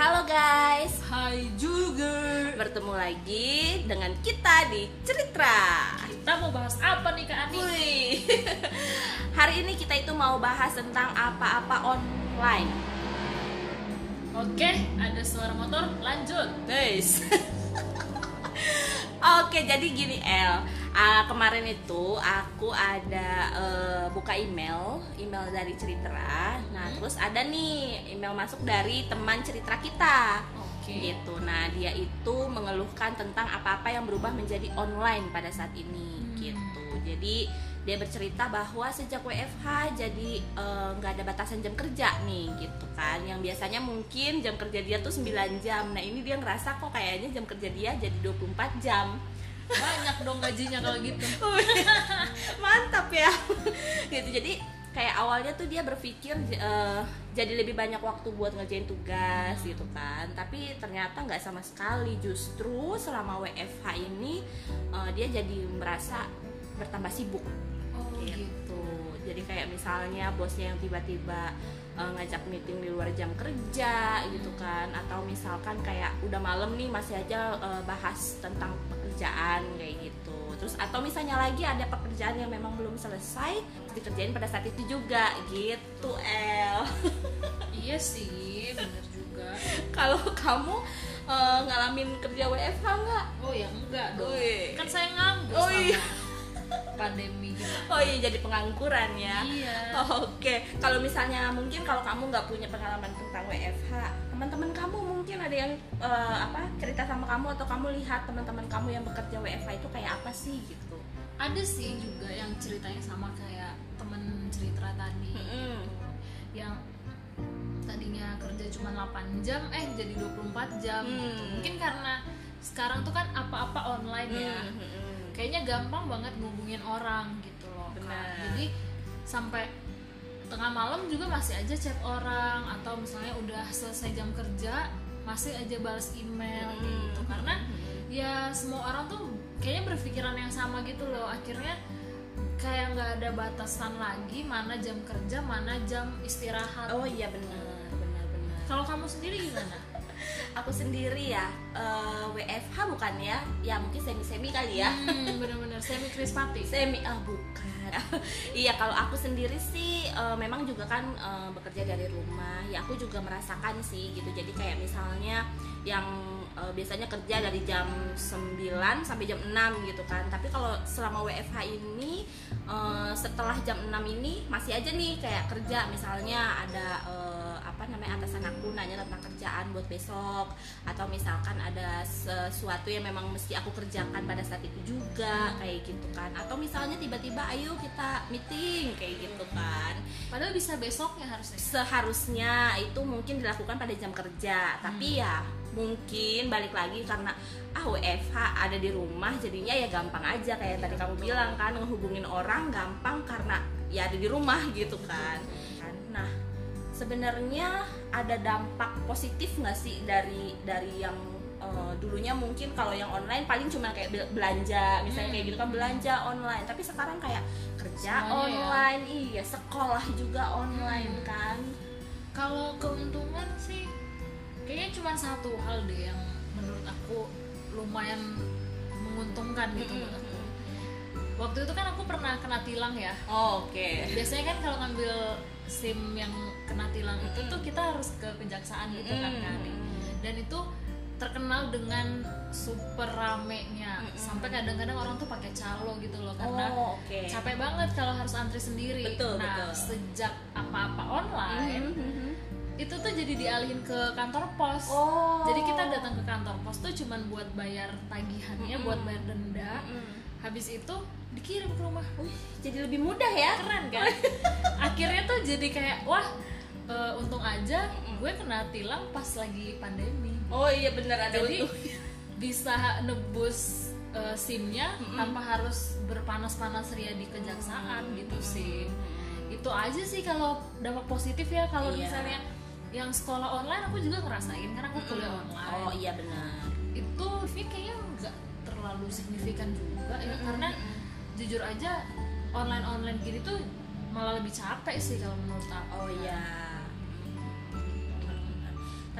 Halo guys, Hai juga. bertemu lagi dengan kita di Cerita. Kita mau bahas apa nih Kak Ani? Wih, hari ini kita itu mau bahas tentang apa-apa online. Oke, ada suara motor. Lanjut. Guys. Oke, jadi gini El. Ah, kemarin itu aku ada eh, buka email, email dari Cerita. Nah, Hmm. terus ada nih email masuk dari teman Cerita kita. Oke. gitu. Nah, dia itu mengeluhkan tentang apa-apa yang berubah menjadi online pada saat ini Hmm. gitu. Jadi dia bercerita bahwa sejak WFH jadi eh, nggak ada batasan jam kerja nih gitu kan. Yang biasanya mungkin jam kerja dia tuh 9 jam. Nah, ini dia ngerasa kok kayaknya jam kerja dia jadi 24 jam. Banyak dong gajinya kalau gitu. Mantap ya. gitu. Jadi kayak awalnya tuh dia berpikir eh, jadi lebih banyak waktu buat ngerjain tugas gitu kan tapi ternyata nggak sama sekali justru selama WFH ini eh, dia jadi merasa bertambah sibuk Oh gitu jadi kayak misalnya bosnya yang tiba-tiba eh, ngajak meeting di luar jam kerja gitu kan atau misalkan kayak udah malam nih masih aja eh, bahas tentang pekerjaan kayak gitu terus atau misalnya lagi ada pekerjaan yang memang belum selesai dikerjain pada saat itu juga gitu El Iya sih, bener juga. kalau kamu eh, ngalamin kerja WFH nggak Oh ya enggak dong. Wih. Kan saya nganggur Oh, iya. Pandemi gimana. oh iya jadi pengangguran ya Iya. Oh, Oke, kalau misalnya mungkin kalau kamu nggak punya pengalaman tentang WFH, teman-teman kamu mungkin ada yang eh, apa cerita sama kamu atau kamu lihat teman-teman kamu yang bekerja WFH itu kayak apa sih gitu? Ada sih juga yang ceritanya sama kayak temen cerita tadi. Mm-mm. gitu. Yang tadinya kerja cuma 8 jam eh jadi 24 jam gitu. Hmm. Mungkin karena sekarang tuh kan apa-apa online ya. Mm-mm. Kayaknya gampang banget ngubungin orang gitu loh. Benar. jadi sampai tengah malam juga masih aja chat orang atau misalnya udah selesai jam kerja masih aja balas email Mm-mm. gitu karena ya semua orang tuh kayaknya berpikiran yang sama gitu loh akhirnya kayak nggak ada batasan lagi mana jam kerja mana jam istirahat Oh iya benar, benar-benar. kalau kamu sendiri gimana Aku sendiri ya eh, WFH bukan ya? Ya mungkin semi-semi kali ya. hmm, semi krispati semi ah bukan. Iya kalau aku sendiri sih eh, memang juga kan eh, bekerja dari rumah. Ya aku juga merasakan sih gitu. Jadi kayak misalnya yang eh, biasanya kerja dari jam 9 sampai jam 6 gitu kan. Tapi kalau selama WFH ini eh, setelah jam 6 ini masih aja nih kayak kerja. Misalnya ada eh, apa namanya atasan aku nanya tentang kerjaan buat besok. Atau misalkan ada sesuatu yang memang mesti aku kerjakan pada saat itu juga kayak gitu kan. Atau misalnya tiba-tiba ayo kita meeting kayak gitu kan. Padahal bisa besoknya harusnya. Seharusnya itu mungkin dilakukan pada jam kerja. Tapi ya mungkin balik lagi karena ah WFH ada di rumah jadinya ya gampang aja kayak tadi kamu bilang kan ngehubungin orang gampang karena ya ada di rumah gitu kan. Kan, nah sebenarnya ada dampak positif nggak sih dari dari yang eh, dulunya mungkin kalau yang online paling cuma kayak bel- belanja misalnya kayak gitu kan belanja online tapi sekarang kayak kerja Semuanya ya. online iya sekolah juga online kan Kalau keuntungan sih kayaknya cuma satu hal deh yang menurut aku lumayan menguntungkan gitu buat aku. Waktu itu kan aku pernah kena tilang ya. Oh, oke Biasanya kan kalau ngambil SIM yang kena tilang itu tuh kita harus ke kejaksaan gitu kan Mm-mm. Kak Ani. Dan itu terkenal dengan super ramenya Mm-mm. sampai kadang-kadang orang tuh pakai calo gitu loh karena oh oke capek banget kalau harus antri sendiri. Betul, nah, betul. sejak apa-apa online Mhm. itu tuh jadi dialihin ke kantor pos. oh Jadi kita datang ke kantor pos tuh cuman buat bayar tagihannya, Mm-mm. buat bayar denda. Mm. Habis itu dikirim ke rumah. Wih, jadi lebih mudah ya Keren kan? Akhirnya tuh jadi kayak wah eh, untung aja gue kena tilang pas lagi pandemi. Oh iya benar ada Jadi untuk bisa nebus eh, SIM-nya Mm-mm. tanpa harus berpanas-panas ria di kejaksaan gitu sih. Itu aja sih kalau dampak positif ya kalau Iya. misalnya yang sekolah online aku juga ngerasain karena aku kuliah online. oh iya benar itu ini kayaknya nggak terlalu signifikan juga ya Mm-mm. karena jujur aja online online gini tuh malah lebih capek sih kalau menurut aku oh iya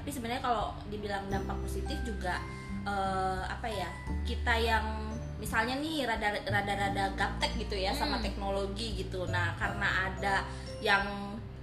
tapi sebenarnya kalau dibilang dampak positif juga eh, apa ya kita yang misalnya nih rada rada rada gaptek gitu ya sama Hmm. teknologi gitu nah karena ada yang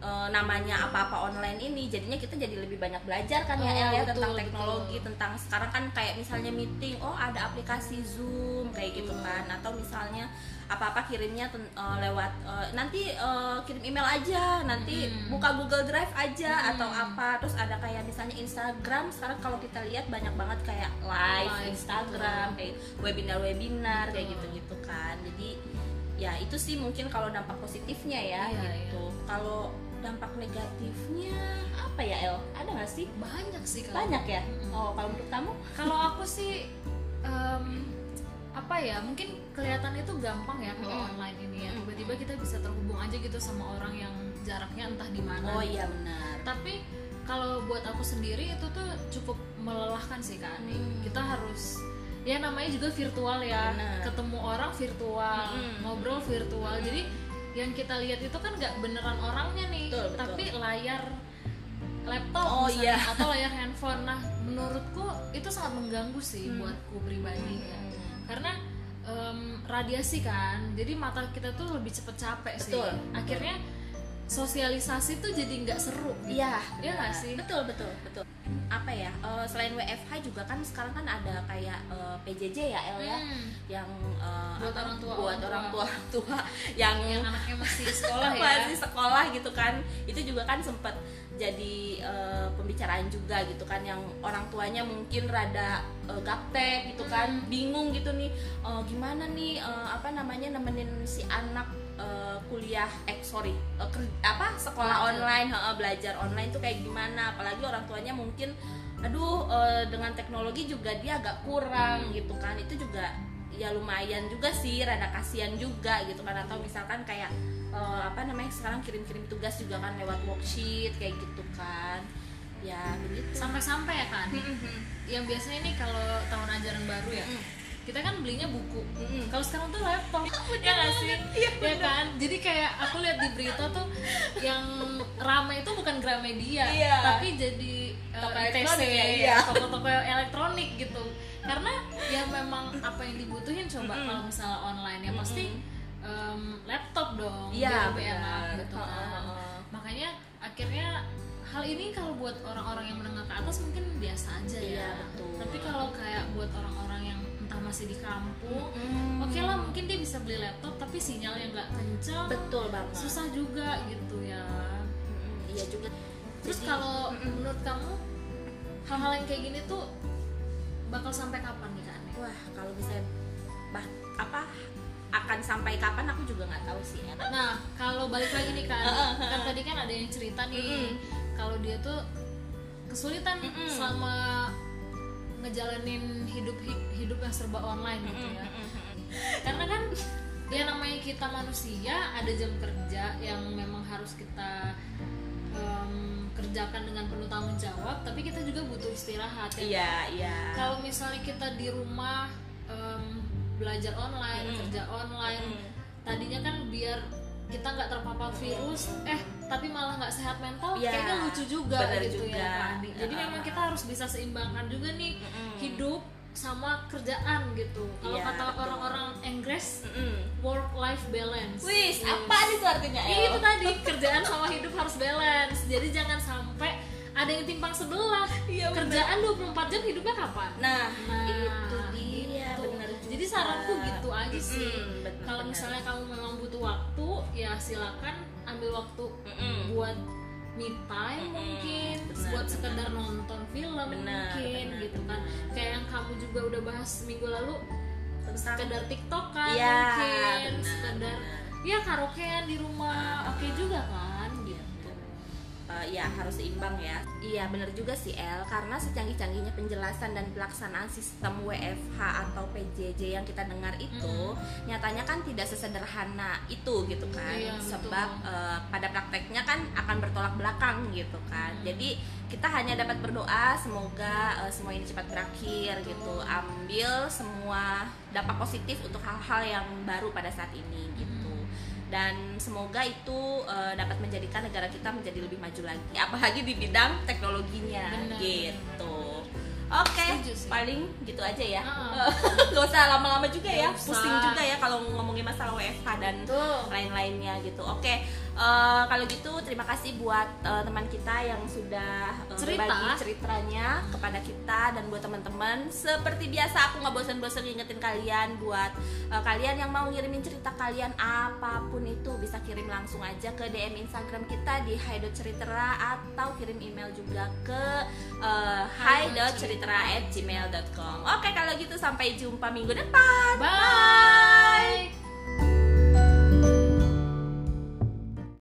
eh, namanya apa-apa online ini jadinya kita jadi lebih banyak belajar kan ya Oh, El ya betul, tentang teknologi betul. tentang sekarang kan kayak misalnya meeting oh ada aplikasi Zoom kayak gitu Betul. kan atau misalnya apa-apa kirimnya ten- eh, lewat eh, nanti eh, kirim email aja nanti Hmm. buka Google Drive aja Hmm. atau apa terus ada kayak misalnya Instagram sekarang kalau kita lihat banyak banget kayak live, Live, Instagram betul. kayak webinar-webinar kayak Betul. gitu-gitu kan jadi ya itu sih mungkin kalau dampak positifnya ya Iya, gitu kalau dampak negatifnya apa ya El? Ada nggak sih? Banyak sih kalau banyak ya? Mm-mm. oh kalau menurut kamu? Kalau aku sih em, apa ya mungkin kelihatan itu gampang ya kalau Mm. online ini ya. Tiba-tiba kita bisa terhubung aja gitu sama orang yang jaraknya entah di mana oh iya benar. Tapi kalau buat aku sendiri itu tuh cukup melelahkan sih kak. Hmm. kita harus ya namanya juga virtual ya. Benar. ketemu orang virtual Mm-mm. ngobrol virtual. Jadi yang kita lihat itu kan nggak beneran orangnya nih Betul, betul. tapi layar laptop Oh, misalnya, iya. atau layar handphone nah menurutku itu sangat mengganggu sih Hmm. buatku pribadi ya Hmm. karena em, radiasi kan jadi mata kita tuh lebih cepet capek sih Betul, akhirnya sosialisasi tuh jadi nggak seru gitu. Iya, Iya nggak sih? Betul, betul, betul. Apa ya? eh, selain WFH juga kan sekarang kan ada kayak eh, PJJ ya, El ya, Hmm. yang eh, Buat orang tua, buat orang orang tua. tua tua yang, yang anaknya masih sekolah ya masih sekolah gitu kan. Itu juga kan sempat jadi eh, pembicaraan juga gitu kan yang orang tuanya mungkin rada eh, gaptek gitu kan, Hmm. bingung gitu nih eh, gimana nih eh, apa namanya nemenin si anak eh, kuliah eh sorry eh, ker- apa sekolah online heeh, belajar online tuh kayak gimana? Apalagi orang tuanya mungkin aduh eh, dengan teknologi juga dia agak kurang gitu kan. Itu juga ya lumayan juga sih rada kasihan juga gitu kan. Atau misalkan kayak eh, apa namanya sekarang kirim-kirim tugas juga kan lewat worksheet kayak gitu kan. Ya begitu. Sampai-sampai ya kan yang biasanya nih kalau tahun ajaran baru ya Mm. Kita kan belinya buku Mm-mm. kalau sekarang tuh laptop ya nggak sih ya kan jadi kayak aku lihat di berita tuh yang ramai itu bukan Gramedia Iya. tapi jadi eh, Toko ITC elektronik ya, ya iya. toko-toko elektronik gitu karena ya memang apa yang dibutuhin coba Mm-mm. kalau misalnya online ya pasti em, laptop dong Iya, biar lebih enak gitu kan heeh. makanya akhirnya hal ini kalau buat orang-orang yang menengah ke atas mungkin biasa aja Iya, ya betul. tapi kalau kayak buat orang-orang yang masih di kampung Mm. oke lah mungkin dia bisa beli laptop tapi sinyalnya nggak kencang betul banget susah juga gitu ya Mm-mm, iya juga terus kalau Mm-mm. menurut kamu hal-hal yang kayak gini tuh bakal sampai kapan nih kan wah kalau bisa bah apa akan sampai kapan aku juga nggak tahu sih ya nah kalau balik lagi nih kan kan tadi kan ada yang cerita nih Mm-mm. kalau dia tuh kesulitan Mm-mm. selama ngejalanin hidup hidup yang serba online gitu ya karena kan ya namanya kita manusia ada jam kerja yang memang harus kita em, kerjakan dengan penuh tanggung jawab tapi kita juga butuh istirahat ya iya iya kalau misalnya kita di rumah em, belajar online Mm. kerja online Mm. tadinya kan biar kita nggak terpapar virus eh tapi malah nggak sehat mental Iya, kayaknya lucu juga gitu juga. ya Andi. jadi memang kita harus bisa seimbangkan juga nih Mm-mm. hidup sama kerjaan gitu kalau Iya, kata orang-orang Inggris Mm-mm. work life balance Wis, Yes. apa itu artinya? Iya, El? itu tadi kerjaan sama hidup harus balance jadi jangan sampai ada yang timpang sebelah Iya, bener. kerjaan 24 jam hidupnya kapan Nah, Nah, itu dia Jadi saranku gitu aja sih. Bener, Kalau bener. misalnya kamu memang butuh waktu, ya silakan ambil waktu Mm-mm. buat me time Mm-mm, mungkin, bener, buat bener. sekedar nonton film Bener, mungkin bener, gitu kan. bener. Kayak yang kamu juga udah bahas minggu lalu, Tentang- sekedar TikTok kan Iya, mungkin, benar, sekedar ya karaokean di rumah, oke juga kan Eh, ya harus seimbang ya. Iya bener juga sih El. Karena secanggih-canggihnya penjelasan dan pelaksanaan sistem WFH atau PJJ yang kita dengar itu nyatanya kan tidak sesederhana itu gitu kan. Iya, betul. sebab eh, pada prakteknya kan akan bertolak belakang gitu kan. Hmm. jadi kita hanya dapat berdoa semoga eh, semua ini cepat berakhir gitu. Ambil semua dampak positif untuk hal-hal yang baru pada saat ini gitu dan semoga itu uh, dapat menjadikan negara kita menjadi lebih maju lagi apalagi di bidang teknologinya Bener. gitu Oke, sih. paling gitu aja ya. Ah. Gak usah lama-lama juga ya, Nggak usah. pusing juga ya kalau ngomongin masalah WFH dan lain-lainnya gitu. Oke, eh, kalau gitu terima kasih buat eh, teman kita yang sudah eh, Cerita. berbagi ceritanya kepada kita dan buat teman-teman. Seperti biasa aku nggak bosan-bosan ngingetin kalian buat eh, kalian yang mau ngirimin cerita kalian apa pun itu bisa kirim langsung aja ke DM Instagram kita di hi.ceritera atau kirim email juga ke uh, hi.ceritera@gmail.com. Oke, kalau gitu sampai jumpa minggu depan. Bye.